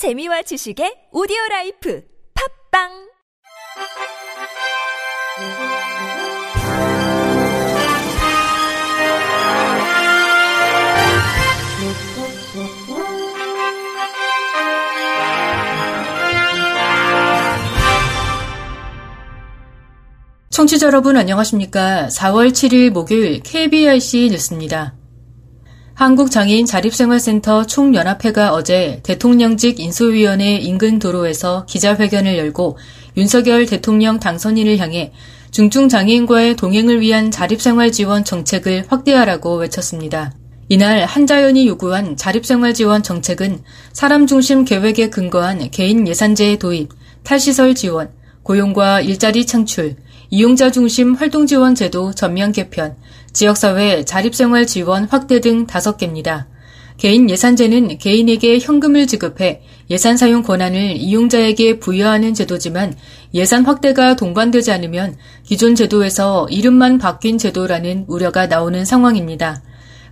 재미와 지식의 오디오 라이프 팝빵 청취자 여러분 안녕하십니까? 4월 7일 목요일 KBRC 뉴스입니다. 한국장애인 자립생활센터 총연합회가 어제 대통령직 인수위원회 인근 도로에서 기자회견을 열고 윤석열 대통령 당선인을 향해 중증장애인과의 동행을 위한 자립생활 지원 정책을 확대하라고 외쳤습니다. 이날 한자연이 요구한 자립생활 지원 정책은 사람 중심 계획에 근거한 개인 예산제의 도입, 탈시설 지원, 고용과 일자리 창출, 이용자 중심 활동 지원 제도 전면 개편, 지역사회 자립생활 지원 확대 등 다섯 개입니다. 개인 예산제는 개인에게 현금을 지급해 예산 사용 권한을 이용자에게 부여하는 제도지만 예산 확대가 동반되지 않으면 기존 제도에서 이름만 바뀐 제도라는 우려가 나오는 상황입니다.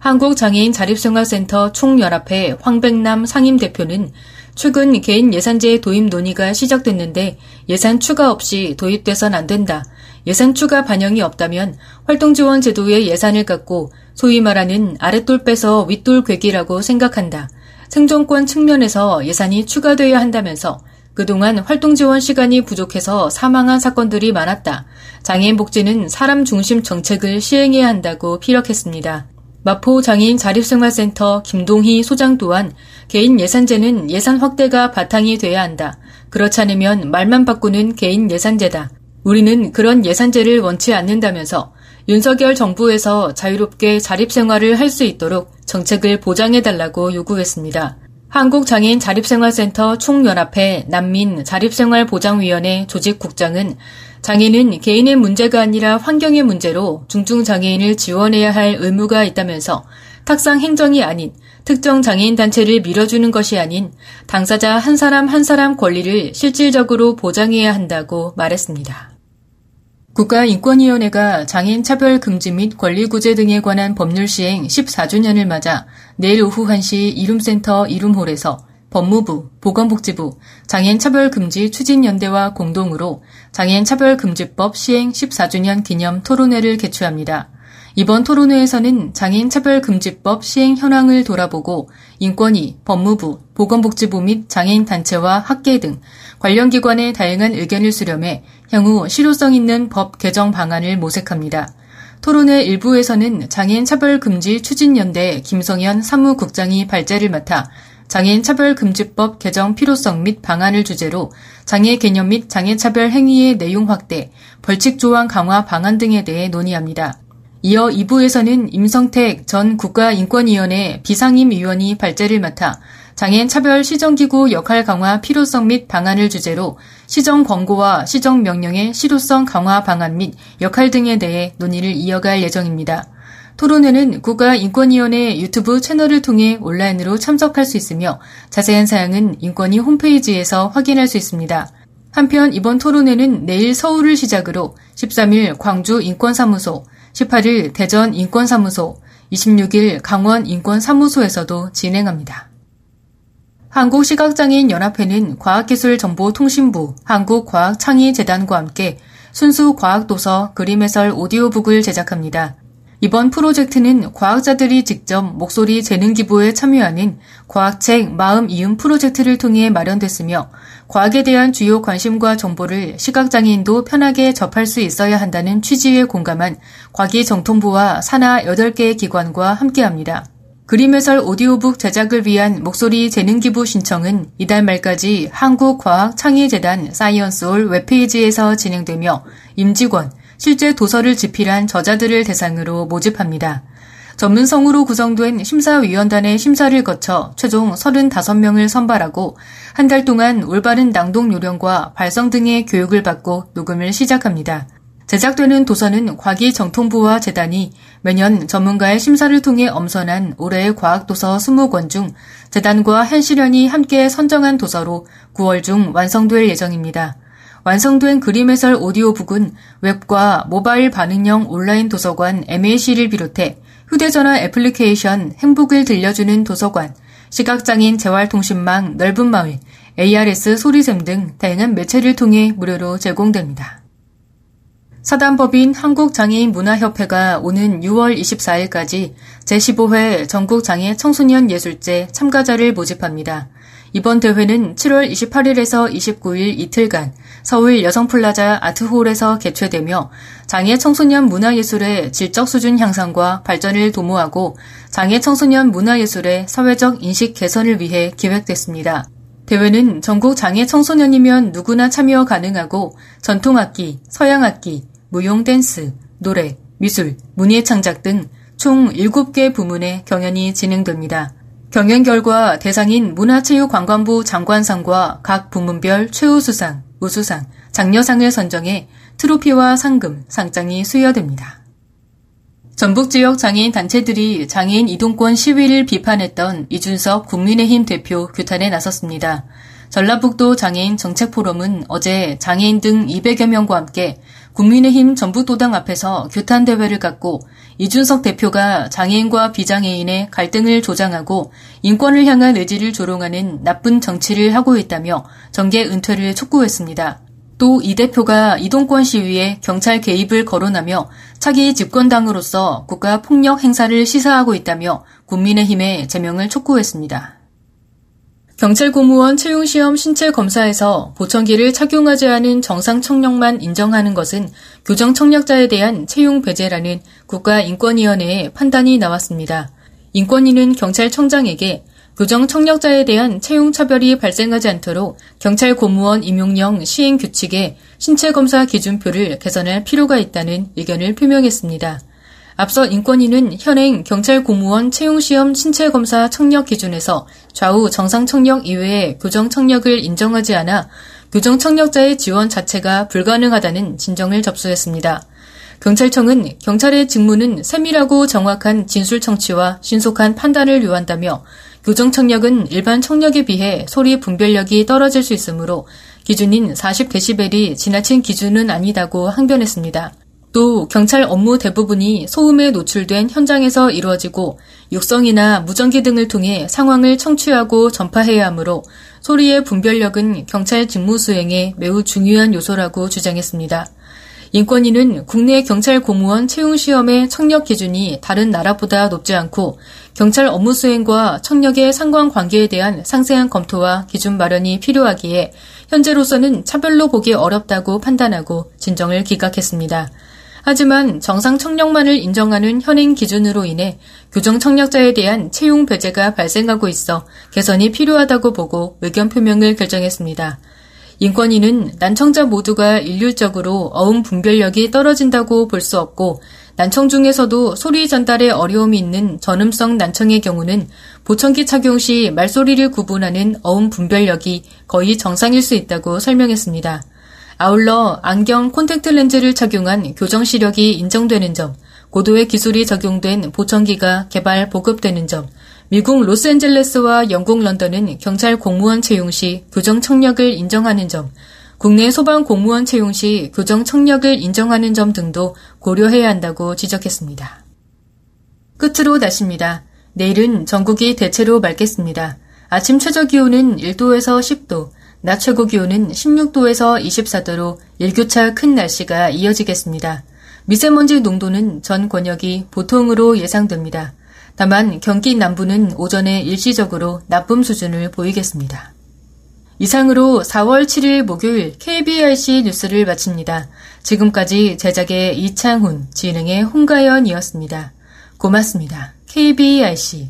한국장애인 자립생활센터 총연합회 황백남 상임대표는 최근 개인 예산제 도입 논의가 시작됐는데 예산 추가 없이 도입돼선 안 된다. 예산 추가 반영이 없다면 활동지원 제도의 예산을 갖고 소위 말하는 아랫돌 빼서 윗돌 괴기라고 생각한다. 생존권 측면에서 예산이 추가돼야 한다면서 그동안 활동 지원 시간이 부족해서 사망한 사건들이 많았다. 장애인 복지는 사람 중심 정책을 시행해야 한다고 피력했습니다. 마포 장애인 자립생활센터 김동희 소장 또한 개인 예산제는 예산 확대가 바탕이 돼야 한다. 그렇지 않으면 말만 바꾸는 개인 예산제다. 우리는 그런 예산제를 원치 않는다면서 윤석열 정부에서 자유롭게 자립생활을 할 수 있도록 정책을 보장해달라고 요구했습니다. 한국장애인 자립생활센터 총연합회 난민 자립생활보장위원회 조직국장은 장애는 개인의 문제가 아니라 환경의 문제로 중증장애인을 지원해야 할 의무가 있다면서 탁상 행정이 아닌 특정 장애인 단체를 밀어주는 것이 아닌 당사자 한 사람 한 사람 권리를 실질적으로 보장해야 한다고 말했습니다. 국가인권위원회가 장애인 차별 금지 및 권리구제 등에 관한 법률 시행 14주년을 맞아 내일 오후 1시 이룸센터 이룸홀에서 법무부, 보건복지부, 장애인 차별 금지 추진연대와 공동으로 장애인 차별 금지법 시행 14주년 기념 토론회를 개최합니다. 이번 토론회에서는 장애인 차별 금지법 시행 현황을 돌아보고 인권위, 법무부, 보건복지부 및 장애인 단체와 학계 등 관련 기관의 다양한 의견을 수렴해 향후 실효성 있는 법 개정 방안을 모색합니다. 토론회 일부에서는 장애인 차별 금지 추진연대 김성현 사무국장이 발제를 맡아 장애인 차별 금지법 개정 필요성 및 방안을 주제로 장애 개념 및 장애 차별 행위의 내용 확대, 벌칙 조항 강화 방안 등에 대해 논의합니다. 이어 2부에서는 임성택 전 국가인권위원회 비상임 위원이 발제를 맡아 장애인 차별 시정기구 역할 강화 필요성 및 방안을 주제로 시정 권고와 시정 명령의 실효성 강화 방안 및 역할 등에 대해 논의를 이어갈 예정입니다. 토론회는 국가인권위원회 유튜브 채널을 통해 온라인으로 참석할 수 있으며 자세한 사항은 인권위 홈페이지에서 확인할 수 있습니다. 한편 이번 토론회는 내일 서울을 시작으로 13일 광주 인권사무소, 18일 대전 인권사무소, 26일 강원 인권사무소에서도 진행합니다. 한국시각장애인연합회는 과학기술정보통신부, 한국과학창의재단과 함께 순수 과학도서 그림 해설 오디오북을 제작합니다. 이번 프로젝트는 과학자들이 직접 목소리 재능 기부에 참여하는 과학책 마음 이음 프로젝트를 통해 마련됐으며 과학에 대한 주요 관심과 정보를 시각장애인도 편하게 접할 수 있어야 한다는 취지에 공감한 과기정통부와 산하 8개의 기관과 함께합니다. 그림 해설 오디오북 제작을 위한 목소리 재능 기부 신청은 이달 말까지 한국과학창의재단 사이언스홀 웹페이지에서 진행되며 임직원, 실제 도서를 집필한 저자들을 대상으로 모집합니다. 전문성으로 구성된 심사위원단의 심사를 거쳐 최종 35명을 선발하고 한 달 동안 올바른 낭독 요령과 발성 등의 교육을 받고 녹음을 시작합니다. 제작되는 도서는 과기정통부와 재단이 매년 전문가의 심사를 통해 엄선한 올해의 과학도서 20권 중 재단과 한시련이 함께 선정한 도서로 9월 중 완성될 예정입니다. 완성된 그림 해설 오디오북은 웹과 모바일 반응형 온라인 도서관 MAC를 비롯해 휴대전화 애플리케이션 행복을 들려주는 도서관, 시각장애인 재활통신망 넓은 마을, ARS 소리샘 등 다양한 매체를 통해 무료로 제공됩니다. 사단법인 한국장애인 문화협회가 오는 6월 24일까지 제15회 전국장애 청소년 예술제 참가자를 모집합니다. 이번 대회는 7월 28일에서 29일 이틀간 서울 여성플라자 아트홀에서 개최되며 장애 청소년 문화예술의 질적 수준 향상과 발전을 도모하고 장애 청소년 문화예술의 사회적 인식 개선을 위해 기획됐습니다. 대회는 전국 장애 청소년이면 누구나 참여 가능하고 전통악기, 서양악기, 무용 댄스, 노래, 미술, 문예 창작 등 총 7개 부문의 경연이 진행됩니다. 경연 결과 대상인 문화체육관광부 장관상과 각 부문별 최우수상, 우수상, 장려상을 선정해 트로피와 상금, 상장이 수여됩니다. 전북 지역 장애인 단체들이 장애인 이동권 시위를 비판했던 이준석 국민의힘 대표 규탄에 나섰습니다. 전라북도 장애인 정책포럼은 어제 장애인 등 200여 명과 함께 국민의힘 전북도당 앞에서 규탄 대회를 갖고 이준석 대표가 장애인과 비장애인의 갈등을 조장하고 인권을 향한 의지를 조롱하는 나쁜 정치를 하고 있다며 정계 은퇴를 촉구했습니다. 또 이 대표가 이동권 시위에 경찰 개입을 거론하며 차기 집권당으로서 국가 폭력 행사를 시사하고 있다며 국민의힘에 제명을 촉구했습니다. 경찰 공무원 채용시험 신체 검사에서 보청기를 착용하지 않은 정상 청력만 인정하는 것은 교정 청력자에 대한 채용 배제라는 국가인권위원회의 판단이 나왔습니다. 인권위는 경찰청장에게 교정 청력자에 대한 채용 차별이 발생하지 않도록 경찰 공무원 임용령 시행 규칙에 신체 검사 기준표를 개선할 필요가 있다는 의견을 표명했습니다. 앞서 인권위는 현행 경찰 공무원 채용시험 신체검사 청력 기준에서 좌우 정상 청력 이외의 교정 청력을 인정하지 않아 교정 청력자의 지원 자체가 불가능하다는 진정을 접수했습니다. 경찰청은 경찰의 직무는 세밀하고 정확한 진술 청취와 신속한 판단을 요한다며 교정 청력은 일반 청력에 비해 소리 분별력이 떨어질 수 있으므로 기준인 40데시벨이 지나친 기준은 아니다고 항변했습니다. 또 경찰 업무 대부분이 소음에 노출된 현장에서 이루어지고 육성이나 무전기 등을 통해 상황을 청취하고 전파해야 하므로 소리의 분별력은 경찰 직무 수행에 매우 중요한 요소라고 주장했습니다. 인권위는 국내 경찰 공무원 채용 시험의 청력 기준이 다른 나라보다 높지 않고 경찰 업무 수행과 청력의 상관 관계에 대한 상세한 검토와 기준 마련이 필요하기에 현재로서는 차별로 보기 어렵다고 판단하고 진정을 기각했습니다. 하지만 정상 청력만을 인정하는 현행 기준으로 인해 교정 청력자에 대한 채용 배제가 발생하고 있어 개선이 필요하다고 보고 의견 표명을 결정했습니다. 인권위는 난청자 모두가 일률적으로 어음 분별력이 떨어진다고 볼 수 없고 난청 중에서도 소리 전달에 어려움이 있는 전음성 난청의 경우는 보청기 착용 시 말소리를 구분하는 어음 분별력이 거의 정상일 수 있다고 설명했습니다. 아울러 안경 콘택트 렌즈를 착용한 교정 시력이 인정되는 점, 고도의 기술이 적용된 보청기가 개발 보급되는 점, 미국 로스앤젤레스와 영국 런던은 경찰 공무원 채용 시 교정 청력을 인정하는 점, 국내 소방 공무원 채용 시 교정 청력을 인정하는 점 등도 고려해야 한다고 지적했습니다. 끝으로 날씨입니다. 내일은 전국이 대체로 맑겠습니다. 아침 최저 기온은 1도에서 10도, 낮 최고 기온은 16도에서 24도로 일교차 큰 날씨가 이어지겠습니다. 미세먼지 농도는 전 권역이 보통으로 예상됩니다. 다만 경기 남부는 오전에 일시적으로 나쁨 수준을 보이겠습니다. 이상으로 4월 7일 목요일 KBRC 뉴스를 마칩니다. 지금까지 제작의 이창훈, 진행의 홍가연이었습니다. 고맙습니다. KBRC